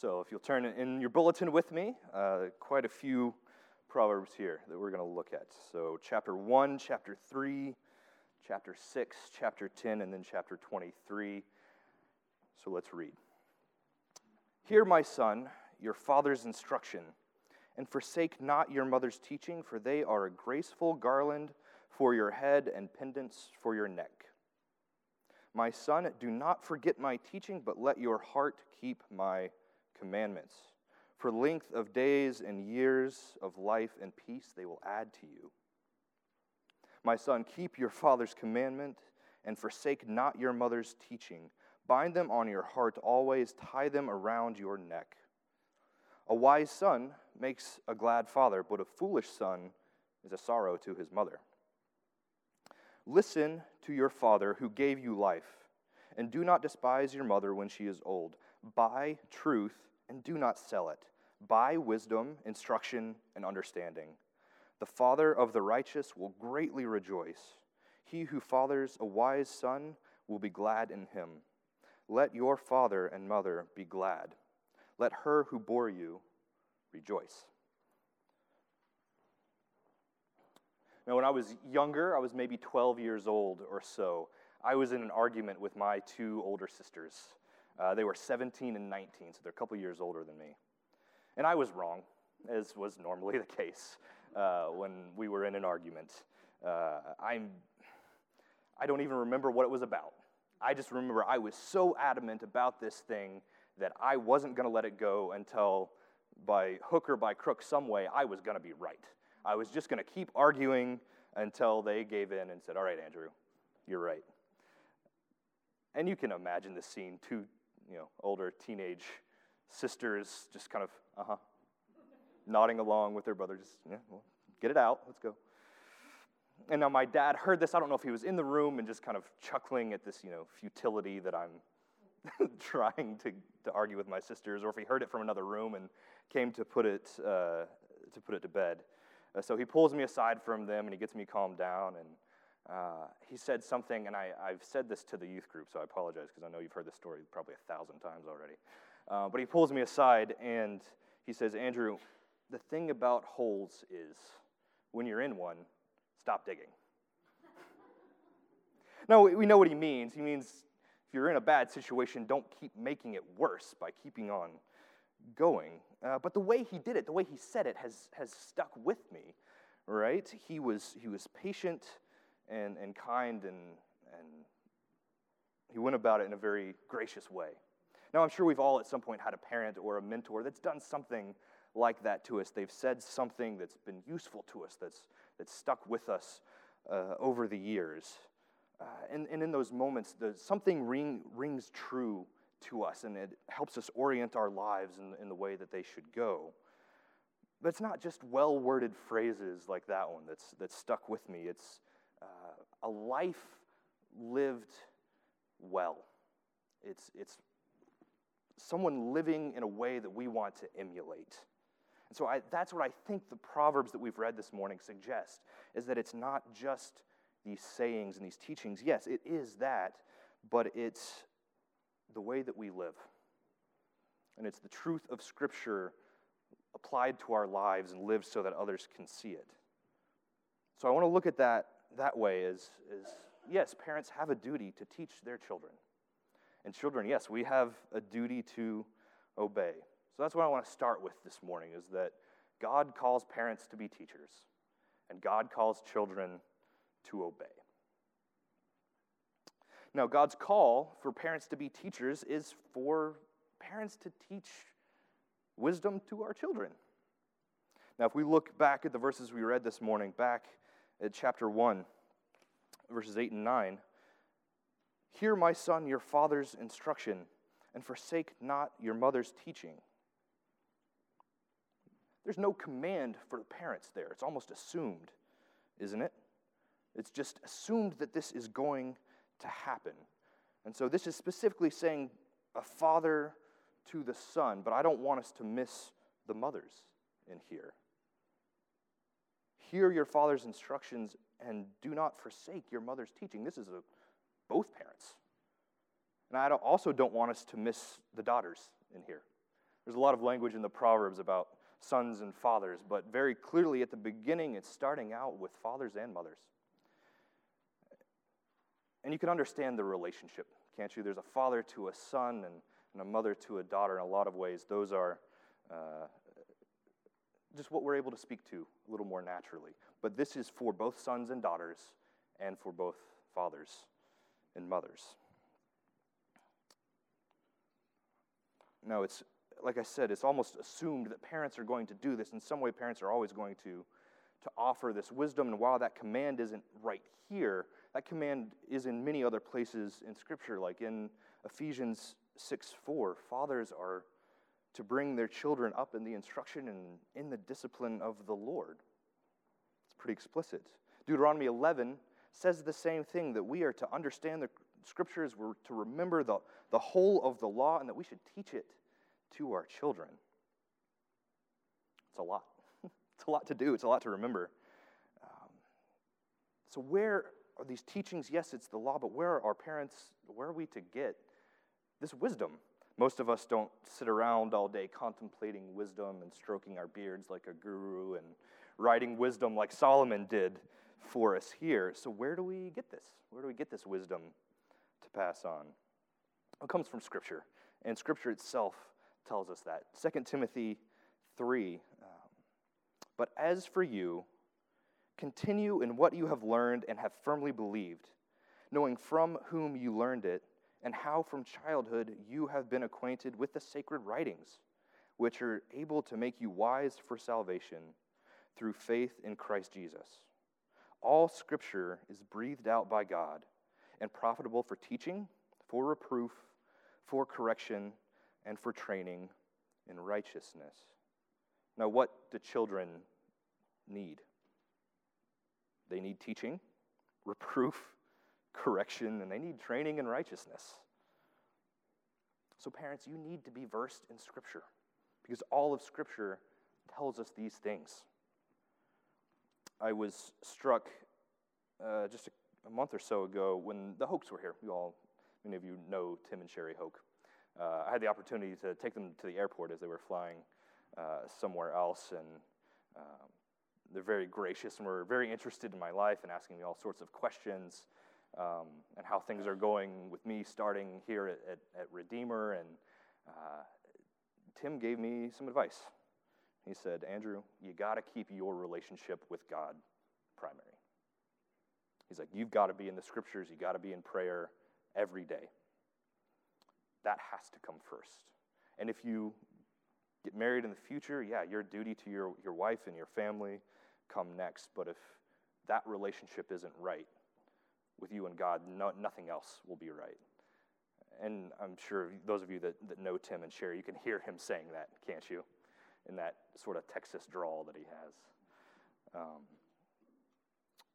So, if you'll turn in your bulletin with me, uh, quite a few Proverbs here that we're going to look at. So, chapter 1, chapter 3, chapter 6, chapter 10, and then chapter 23. So, let's read. Hear, my son, your father's instruction, and forsake not your mother's teaching, for they are a graceful garland for your head and pendants for your neck. My son, do not forget my teaching, but let your heart keep my commandments. For length of days and years of life and peace they will add to you. My son, keep your father's commandment and forsake not your mother's teaching. Bind them on your heart always, tie them around your neck. A wise son makes a glad father, but a foolish son is a sorrow to his mother. Listen to your father who gave you life, and do not despise your mother when she is old. Buy truth and do not sell it. Buy wisdom, instruction, and understanding. The father of the righteous will greatly rejoice. He who fathers a wise son will be glad in him. Let your father and mother be glad. Let her who bore you rejoice. Now, when I was younger, I was maybe 12 years old or so, I was in an argument with my two older sisters. Uh, they were 17 and 19, so they're a couple years older than me. And I was wrong, as was normally the case uh, when we were in an argument. Uh, I'm, I don't even remember what it was about. I just remember I was so adamant about this thing that I wasn't going to let it go until, by hook or by crook, some way, I was going to be right. I was just going to keep arguing until they gave in and said, All right, Andrew, you're right. And you can imagine the scene two you know, older teenage sisters just kind of, uh huh, nodding along with their brother, just, yeah, well, get it out, let's go. And now my dad heard this. I don't know if he was in the room and just kind of chuckling at this, you know, futility that I'm trying to, to argue with my sisters, or if he heard it from another room and came to put it, uh, to, put it to bed. Uh, so he pulls me aside from them and he gets me calmed down. And uh, he said something, and I, have said this to the youth group, so I apologize because I know you've heard this story probably a thousand times already. Uh, but he pulls me aside and he says, Andrew, the thing about holes is when you're in one, stop digging. no, we know what he means. He means if you're in a bad situation, don't keep making it worse by keeping on going. Uh, but the way he did it, the way he said it, has, has stuck with me, right? He was, he was patient and, and kind, and, and he went about it in a very gracious way. Now, I'm sure we've all at some point had a parent or a mentor that's done something like that to us. They've said something that's been useful to us, that's, that's stuck with us uh, over the years. Uh, and, and in those moments, the, something ring, rings true to us and it helps us orient our lives in, in the way that they should go. But it's not just well worded phrases like that one that's, that's stuck with me. It's a life lived well. It's, it's someone living in a way that we want to emulate. And so I, that's what I think the Proverbs that we've read this morning suggest is that it's not just these sayings and these teachings. Yes, it is that, but it's the way that we live. And it's the truth of Scripture applied to our lives and lived so that others can see it. So I want to look at that that way is, is yes, parents have a duty to teach their children. And children, yes, we have a duty to obey. So that's what I want to start with this morning is that God calls parents to be teachers, and God calls children to obey. Now, God's call for parents to be teachers is for parents to teach wisdom to our children. Now, if we look back at the verses we read this morning, back at chapter 1, verses 8 and 9, hear, my son, your father's instruction, and forsake not your mother's teaching. There's no command for the parents there. It's almost assumed, isn't it? It's just assumed that this is going to happen. And so this is specifically saying a father to the son, but I don't want us to miss the mothers in here. Hear your father's instructions and do not forsake your mother's teaching. This is a, both parents. And I also don't want us to miss the daughters in here. There's a lot of language in the Proverbs about sons and fathers, but very clearly at the beginning, it's starting out with fathers and mothers. And you can understand the relationship, can't you? There's a father to a son and, and a mother to a daughter. In a lot of ways, those are uh, just what we're able to speak to a little more naturally. But this is for both sons and daughters and for both fathers and mothers. No, it's like I said, it's almost assumed that parents are going to do this. In some way, parents are always going to, to offer this wisdom. And while that command isn't right here, that command is in many other places in Scripture, like in Ephesians 6 4. Fathers are to bring their children up in the instruction and in the discipline of the Lord. It's pretty explicit. Deuteronomy 11 says the same thing that we are to understand the scriptures, we're to remember the, the whole of the law, and that we should teach it to our children. It's a lot. it's a lot to do, it's a lot to remember. Um, so, where are these teachings? Yes, it's the law, but where are our parents, where are we to get this wisdom? Most of us don't sit around all day contemplating wisdom and stroking our beards like a guru and writing wisdom like Solomon did for us here. So, where do we get this? Where do we get this wisdom to pass on? It comes from Scripture, and Scripture itself tells us that. 2 Timothy 3 um, But as for you, continue in what you have learned and have firmly believed, knowing from whom you learned it and how from childhood you have been acquainted with the sacred writings, which are able to make you wise for salvation through faith in Christ Jesus. All scripture is breathed out by God and profitable for teaching, for reproof, for correction, and for training in righteousness. Now, what do children need? They need teaching, reproof, correction, and they need training in righteousness. So, parents, you need to be versed in Scripture because all of Scripture tells us these things. I was struck uh, just a, a, month or so ago when the Hoeks were here. You all, many of you know Tim and Sherry Hoke. Uh, I had the opportunity to take them to the airport as they were flying uh, somewhere else, and um, they're very gracious and were very interested in my life and asking me all sorts of questions um, and how things are going with me starting here at, at, at Redeemer. And uh, Tim gave me some advice. He said, Andrew, you got to keep your relationship with God primary. He's like, you've got to be in the scriptures, you got to be in prayer every day. That has to come first. And if you get married in the future, yeah, your duty to your, your wife and your family come next. But if that relationship isn't right, with you and God, no, nothing else will be right. And I'm sure those of you that, that know Tim and Sherry, you can hear him saying that, can't you? In that sort of Texas drawl that he has. Um,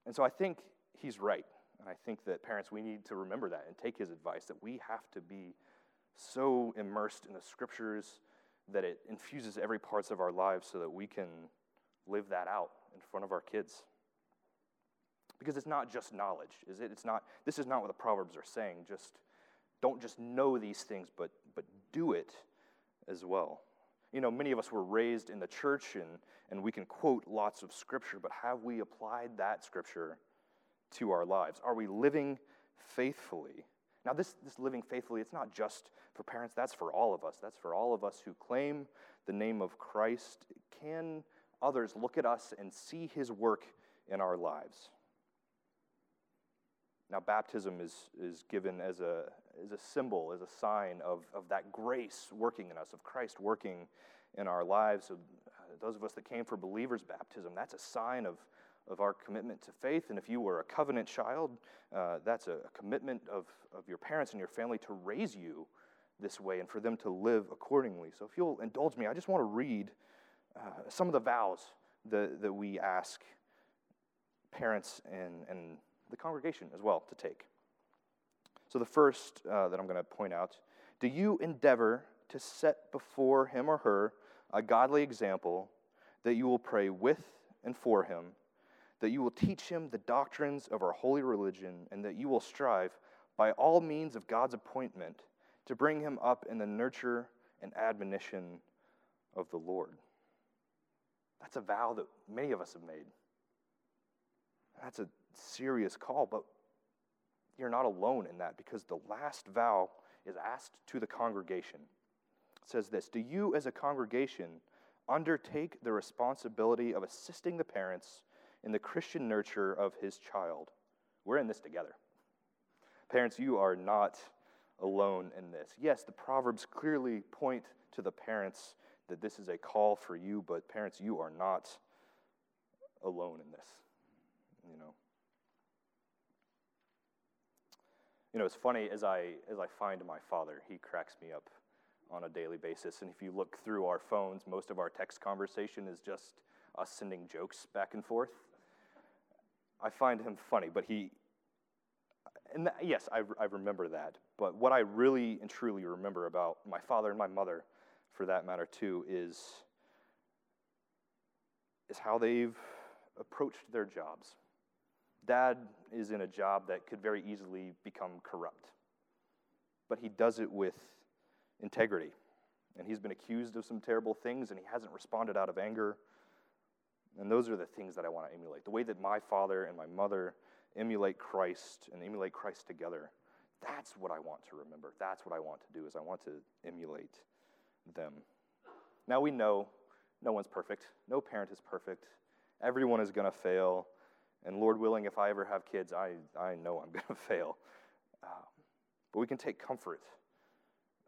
and so I think he's right. And I think that parents, we need to remember that and take his advice that we have to be so immersed in the scriptures that it infuses every parts of our lives so that we can live that out in front of our kids. Because it's not just knowledge, is it? It's not, this is not what the Proverbs are saying. Just don't just know these things, but, but do it as well. You know, many of us were raised in the church and, and we can quote lots of scripture, but have we applied that scripture to our lives? Are we living faithfully? Now, this, this living faithfully, it's not just for parents, that's for all of us. That's for all of us who claim the name of Christ. Can others look at us and see his work in our lives? Now, baptism is, is given as a, as a symbol, as a sign of, of that grace working in us, of Christ working in our lives. So, uh, those of us that came for believers' baptism, that's a sign of, of our commitment to faith. And if you were a covenant child, uh, that's a, commitment of, of your parents and your family to raise you this way and for them to live accordingly. So, if you'll indulge me, I just want to read uh, some of the vows that, that we ask parents and, and the congregation as well to take. So, the first uh, that I'm going to point out do you endeavor to set before him or her a godly example that you will pray with and for him, that you will teach him the doctrines of our holy religion, and that you will strive by all means of God's appointment to bring him up in the nurture and admonition of the Lord. That's a vow that many of us have made. That's a serious call, but you're not alone in that because the last vow is asked to the congregation. It says this Do you, as a congregation, undertake the responsibility of assisting the parents in the Christian nurture of his child? We're in this together. Parents, you are not alone in this. Yes, the Proverbs clearly point to the parents that this is a call for you, but parents, you are not alone in this. You know. You know, it's funny as I as I find my father, he cracks me up on a daily basis. And if you look through our phones, most of our text conversation is just us sending jokes back and forth. I find him funny, but he and yes, I, I remember that. But what I really and truly remember about my father and my mother, for that matter too, is, is how they've approached their jobs. Dad is in a job that could very easily become corrupt, but he does it with integrity. And he's been accused of some terrible things, and he hasn't responded out of anger. And those are the things that I want to emulate. The way that my father and my mother emulate Christ and emulate Christ together. That's what I want to remember. That's what I want to do is I want to emulate them. Now we know no one's perfect. No parent is perfect. Everyone is going to fail. And Lord willing, if I ever have kids, I, I know I'm going to fail. Um, but we can take comfort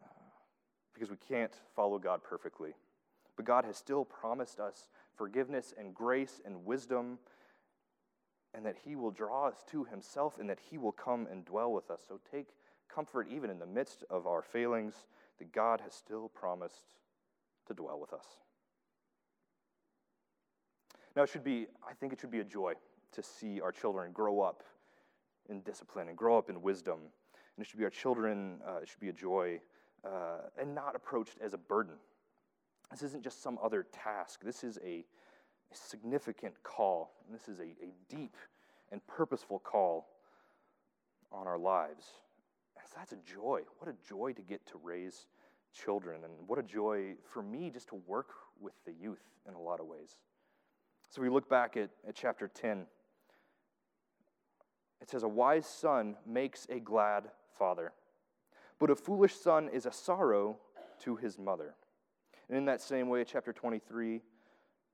uh, because we can't follow God perfectly. But God has still promised us forgiveness and grace and wisdom and that He will draw us to Himself and that He will come and dwell with us. So take comfort even in the midst of our failings that God has still promised to dwell with us. Now, it should be, I think it should be a joy to see our children grow up in discipline and grow up in wisdom. And it should be our children, uh, it should be a joy uh, and not approached as a burden. This isn't just some other task. This is a significant call. And this is a, a deep and purposeful call on our lives. So that's a joy. What a joy to get to raise children. And what a joy for me just to work with the youth in a lot of ways. So we look back at, at chapter 10. It says, A wise son makes a glad father, but a foolish son is a sorrow to his mother. And in that same way, chapter 23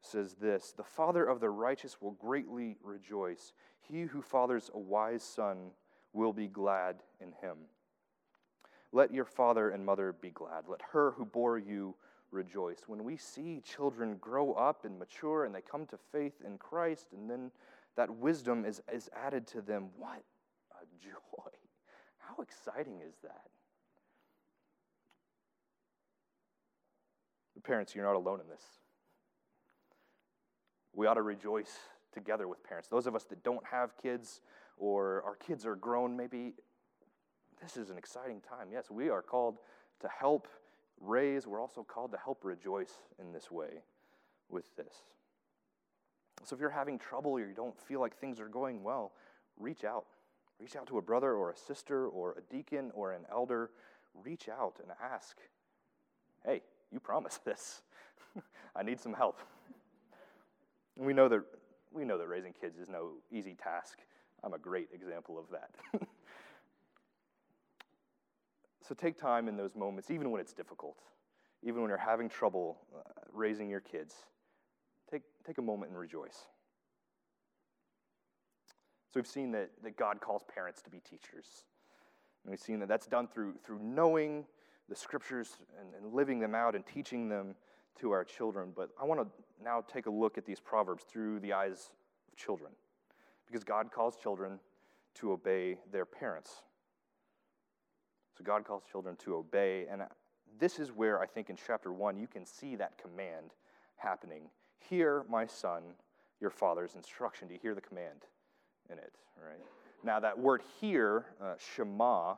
says this The father of the righteous will greatly rejoice. He who fathers a wise son will be glad in him. Let your father and mother be glad. Let her who bore you rejoice. When we see children grow up and mature and they come to faith in Christ, and then that wisdom is, is added to them, what a joy! How exciting is that? Parents, you're not alone in this. We ought to rejoice together with parents. Those of us that don't have kids or our kids are grown, maybe this is an exciting time. Yes, we are called to help raise. We're also called to help rejoice in this way with this. So if you're having trouble or you don't feel like things are going well, reach out. Reach out to a brother or a sister or a deacon or an elder. Reach out and ask, hey, you promised this. I need some help. We know that we know that raising kids is no easy task. I'm a great example of that. so take time in those moments, even when it's difficult, even when you're having trouble uh, raising your kids. Take, take a moment and rejoice. So we've seen that, that God calls parents to be teachers. And we've seen that that's done through, through knowing the scriptures and, and living them out and teaching them to our children. But I want to now take a look at these proverbs through the eyes of children, because God calls children to obey their parents. So God calls children to obey, and this is where I think in chapter one you can see that command happening. Hear, my son, your father's instruction. Do you hear the command in it? Right. Now that word here, uh, Shema,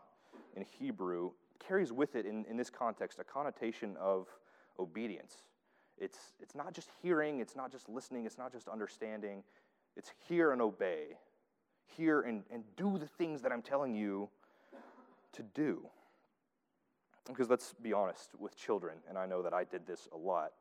in Hebrew, carries with it in, in this context a connotation of obedience. It's, it's not just hearing, it's not just listening, it's not just understanding. It's hear and obey. Hear and, and do the things that I'm telling you to do. Because let's be honest with children, and I know that I did this a lot.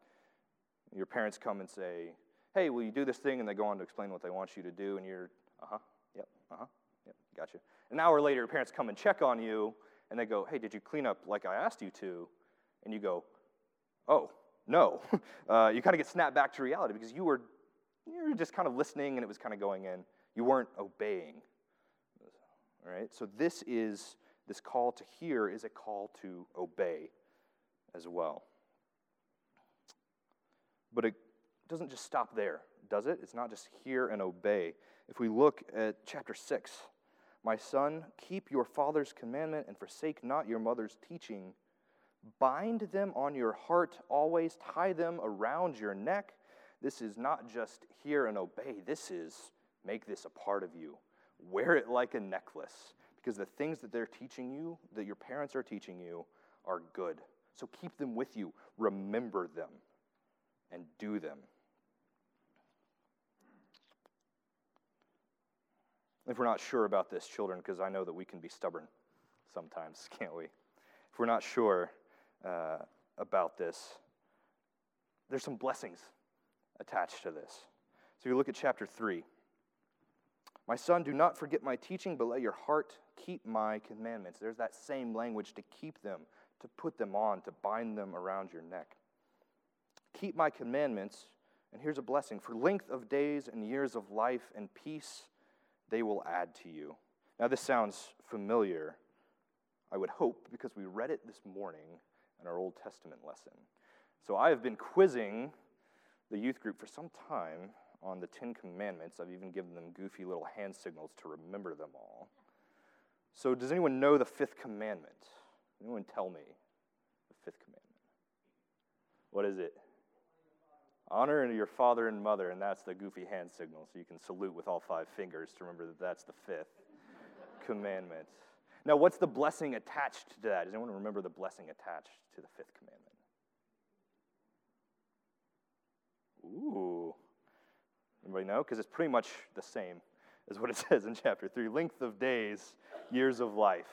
Your parents come and say, Hey, will you do this thing? And they go on to explain what they want you to do, and you're, Uh huh, yep, uh huh, yep, gotcha. An hour later, your parents come and check on you, and they go, Hey, did you clean up like I asked you to? And you go, Oh, no. Uh, you kind of get snapped back to reality because you were, you were just kind of listening and it was kind of going in. You weren't obeying. All right? So this is this call to hear is a call to obey as well. But it doesn't just stop there, does it? It's not just hear and obey. If we look at chapter 6, my son, keep your father's commandment and forsake not your mother's teaching. Bind them on your heart always, tie them around your neck. This is not just hear and obey, this is make this a part of you. Wear it like a necklace because the things that they're teaching you, that your parents are teaching you, are good. So keep them with you, remember them, and do them. If we're not sure about this, children, because I know that we can be stubborn sometimes, can't we? If we're not sure uh, about this, there's some blessings attached to this. So you look at chapter 3. My son, do not forget my teaching, but let your heart keep my commandments. There's that same language to keep them, to put them on, to bind them around your neck. Keep my commandments, and here's a blessing for length of days and years of life and peace they will add to you. Now, this sounds familiar, I would hope, because we read it this morning in our Old Testament lesson. So I have been quizzing the youth group for some time on the Ten Commandments. I've even given them goofy little hand signals to remember them all. So, does anyone know the fifth commandment? Anyone tell me the fifth commandment? What is it? Honor your father and mother, and that's the goofy hand signal, so you can salute with all five fingers to remember that that's the fifth commandment. Now, what's the blessing attached to that? Does anyone remember the blessing attached to the fifth commandment? Ooh. Anybody know? Because it's pretty much the same as what it says in chapter 3 length of days, years of life.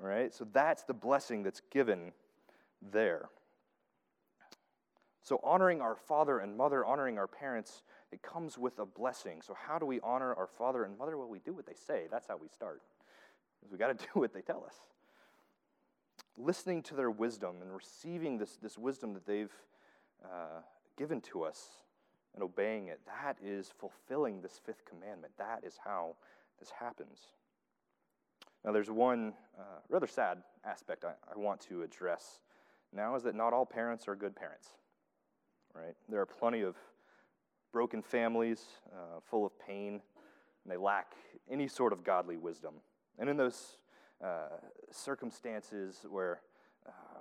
All right? So that's the blessing that's given there. So, honoring our father and mother, honoring our parents, it comes with a blessing. So, how do we honor our father and mother? Well, we do what they say. That's how we start. We got to do what they tell us. Listening to their wisdom and receiving this, this wisdom that they've uh, given to us and obeying it, that is fulfilling this fifth commandment. That is how this happens. Now, there's one uh, rather sad aspect I, I want to address now is that not all parents are good parents, right? There are plenty of broken families uh, full of pain, and they lack any sort of godly wisdom. And in those uh, circumstances where uh,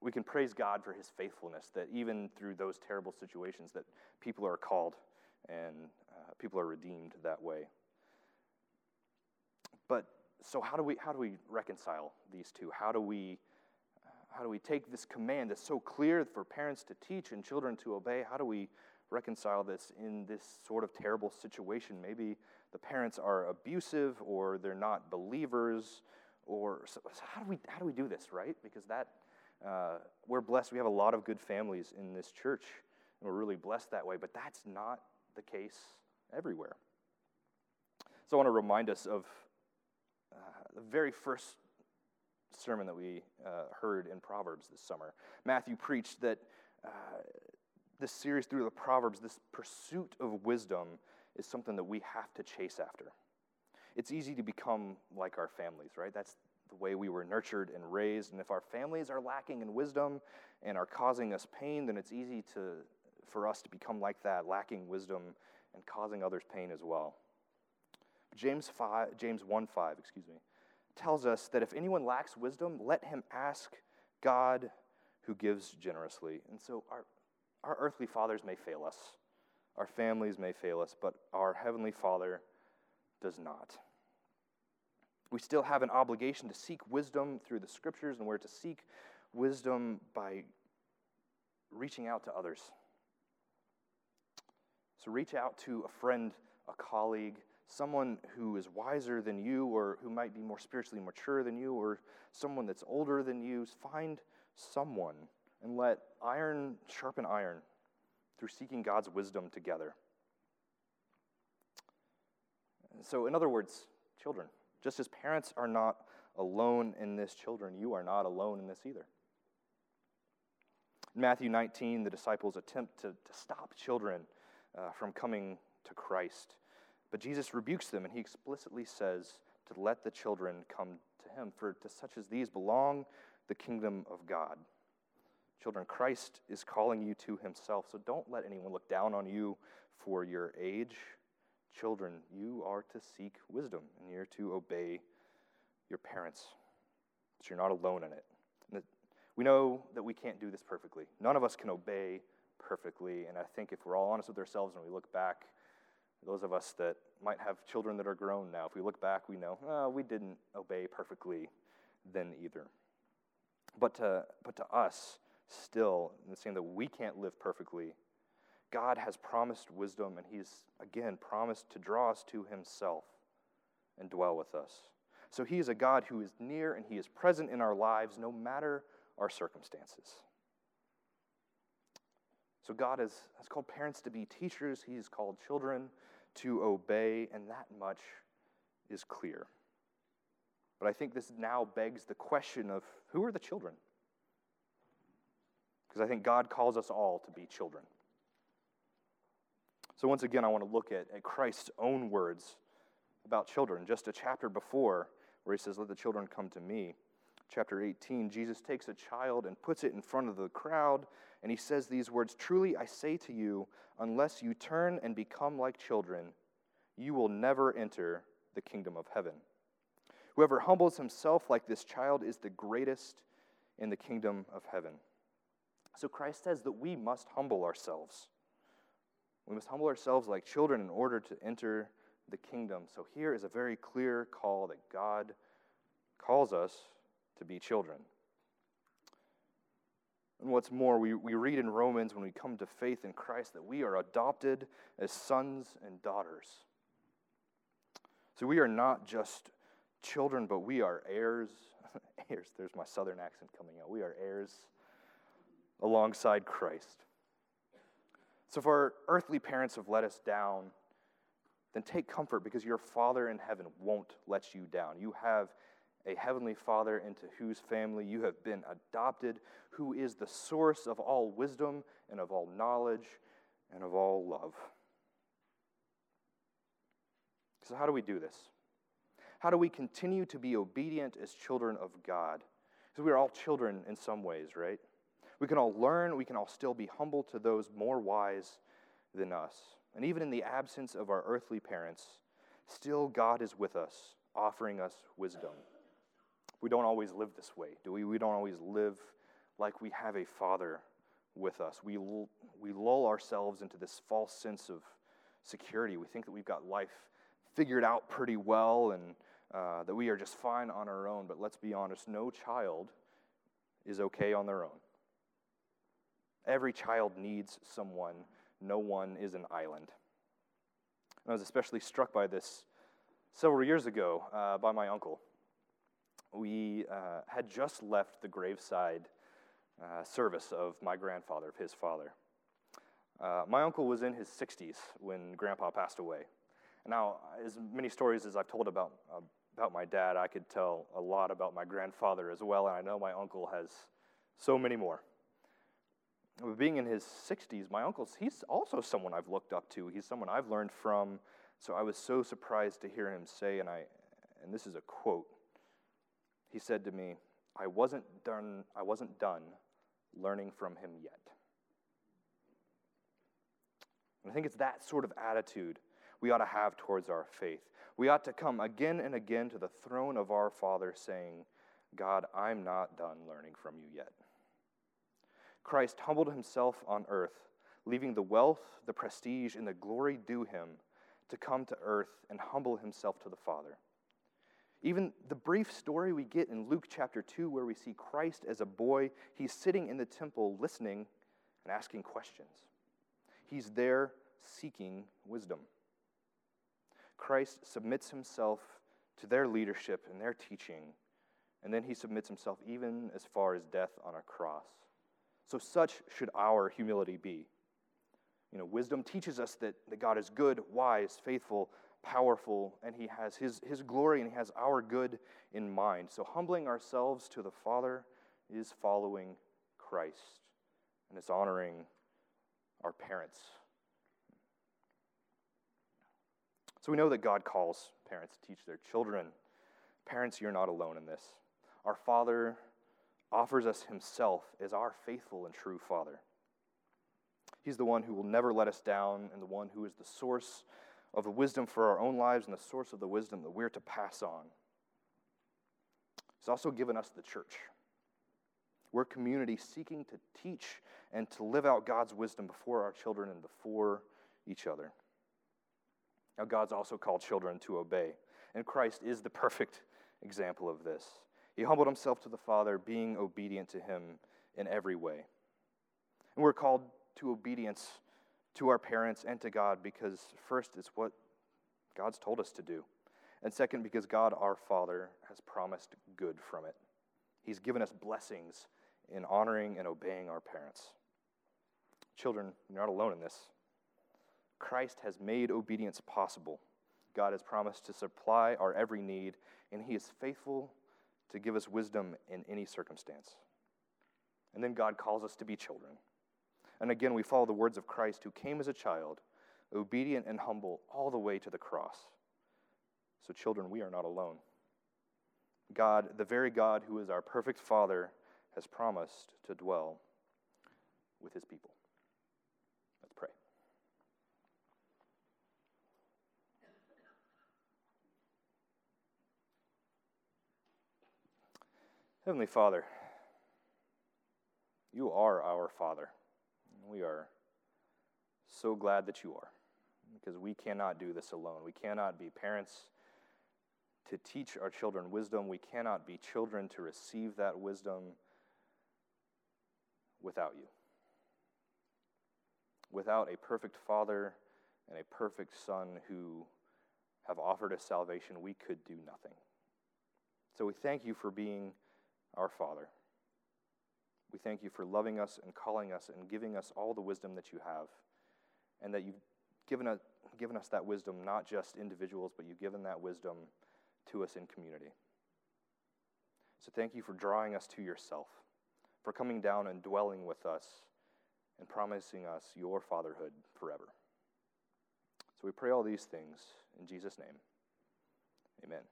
we can praise God for his faithfulness, that even through those terrible situations that people are called and uh, people are redeemed that way. But so how do we how do we reconcile these two? How do we how do we take this command that's so clear for parents to teach and children to obey? How do we reconcile this in this sort of terrible situation? Maybe the parents are abusive or they're not believers or so, so how do we how do we do this, right? Because that uh, we're blessed. We have a lot of good families in this church, and we're really blessed that way, but that's not the case everywhere. So I want to remind us of uh, the very first sermon that we uh, heard in Proverbs this summer. Matthew preached that uh, this series through the Proverbs, this pursuit of wisdom, is something that we have to chase after. It's easy to become like our families, right? That's the way we were nurtured and raised. And if our families are lacking in wisdom and are causing us pain, then it's easy to, for us to become like that, lacking wisdom and causing others pain as well. James, 5, James 1 5, excuse me, tells us that if anyone lacks wisdom, let him ask God who gives generously. And so our, our earthly fathers may fail us, our families may fail us, but our heavenly Father does not we still have an obligation to seek wisdom through the scriptures, and we're to seek wisdom by reaching out to others. So reach out to a friend, a colleague, someone who is wiser than you, or who might be more spiritually mature than you, or someone that's older than you. Find someone and let iron sharpen iron through seeking God's wisdom together. So, in other words, children, just as parents are not alone in this, children, you are not alone in this either. In Matthew 19, the disciples attempt to, to stop children uh, from coming to Christ. But Jesus rebukes them and he explicitly says to let the children come to him, for to such as these belong the kingdom of God. Children, Christ is calling you to himself, so don't let anyone look down on you for your age. Children, you are to seek wisdom and you're to obey your parents. So you're not alone in it. We know that we can't do this perfectly. None of us can obey perfectly. And I think if we're all honest with ourselves and we look back, those of us that might have children that are grown now, if we look back, we know, oh, we didn't obey perfectly then either. But to, but to us, still, the same that we can't live perfectly, God has promised wisdom, and He's, again, promised to draw us to Himself and dwell with us. So He is a God who is near and He is present in our lives no matter our circumstances. So God has, has called parents to be teachers, He's called children to obey, and that much is clear. But I think this now begs the question of who are the children? Because I think God calls us all to be children. So, once again, I want to look at, at Christ's own words about children. Just a chapter before, where he says, Let the children come to me. Chapter 18, Jesus takes a child and puts it in front of the crowd, and he says these words Truly I say to you, unless you turn and become like children, you will never enter the kingdom of heaven. Whoever humbles himself like this child is the greatest in the kingdom of heaven. So Christ says that we must humble ourselves. We must humble ourselves like children in order to enter the kingdom. So here is a very clear call that God calls us to be children. And what's more, we, we read in Romans when we come to faith in Christ that we are adopted as sons and daughters. So we are not just children, but we are heirs. heirs, there's my southern accent coming out. We are heirs alongside Christ. So if our earthly parents have let us down, then take comfort because your Father in heaven won't let you down. You have a heavenly Father into whose family you have been adopted, who is the source of all wisdom and of all knowledge and of all love. So, how do we do this? How do we continue to be obedient as children of God? Because we are all children in some ways, right? We can all learn, we can all still be humble to those more wise than us. And even in the absence of our earthly parents, still God is with us, offering us wisdom. We don't always live this way, do we? We don't always live like we have a father with us. We, we lull ourselves into this false sense of security. We think that we've got life figured out pretty well and uh, that we are just fine on our own. But let's be honest no child is okay on their own. Every child needs someone, no one is an island. And I was especially struck by this several years ago uh, by my uncle. We uh, had just left the graveside uh, service of my grandfather, of his father. Uh, my uncle was in his 60s when grandpa passed away. Now, as many stories as I've told about, about my dad, I could tell a lot about my grandfather as well, and I know my uncle has so many more being in his 60s, my uncle's, he's also someone I've looked up to. He's someone I've learned from. So I was so surprised to hear him say, and, I, and this is a quote. He said to me, I wasn't done, I wasn't done learning from him yet. And I think it's that sort of attitude we ought to have towards our faith. We ought to come again and again to the throne of our Father saying, God, I'm not done learning from you yet. Christ humbled himself on earth, leaving the wealth, the prestige, and the glory due him to come to earth and humble himself to the Father. Even the brief story we get in Luke chapter 2, where we see Christ as a boy, he's sitting in the temple listening and asking questions. He's there seeking wisdom. Christ submits himself to their leadership and their teaching, and then he submits himself even as far as death on a cross So, such should our humility be. You know, wisdom teaches us that, that God is good, wise, faithful, powerful, and He has his, his glory and He has our good in mind. So, humbling ourselves to the Father is following Christ and it's honoring our parents. So, we know that God calls parents to teach their children. Parents, you're not alone in this. Our Father offers us Himself as our faithful and true Father. He's the one who will never let us down and the one who is the source of the wisdom for our own lives and the source of the wisdom that we're to pass on. He's also given us the church. We're a community seeking to teach and to live out God's wisdom before our children and before each other. Now, God's also called children to obey, and Christ is the perfect example of this. He humbled himself to the Father, being obedient to him in every way. And we're called to obedience to our parents and to God because, first, it's what God's told us to do. And second, because God, our Father, has promised good from it. He's given us blessings in honoring and obeying our parents. Children, you're not alone in this. Christ has made obedience possible. God has promised to supply our every need, and He is faithful to give us wisdom in any circumstance. And then God calls us to be children. And again, we follow the words of Christ who came as a child, obedient and humble, all the way to the cross. So, children, we are not alone. God, the very God who is our perfect Father, has promised to dwell with his people. Let's pray. Heavenly Father, you are our Father. We are so glad that you are because we cannot do this alone. We cannot be parents to teach our children wisdom. We cannot be children to receive that wisdom without you. Without a perfect Father and a perfect Son who have offered us salvation, we could do nothing. So we thank you for being our Father. We thank you for loving us and calling us and giving us all the wisdom that you have, and that you've given us, given us that wisdom, not just individuals, but you've given that wisdom to us in community. So thank you for drawing us to yourself, for coming down and dwelling with us, and promising us your fatherhood forever. So we pray all these things in Jesus' name. Amen.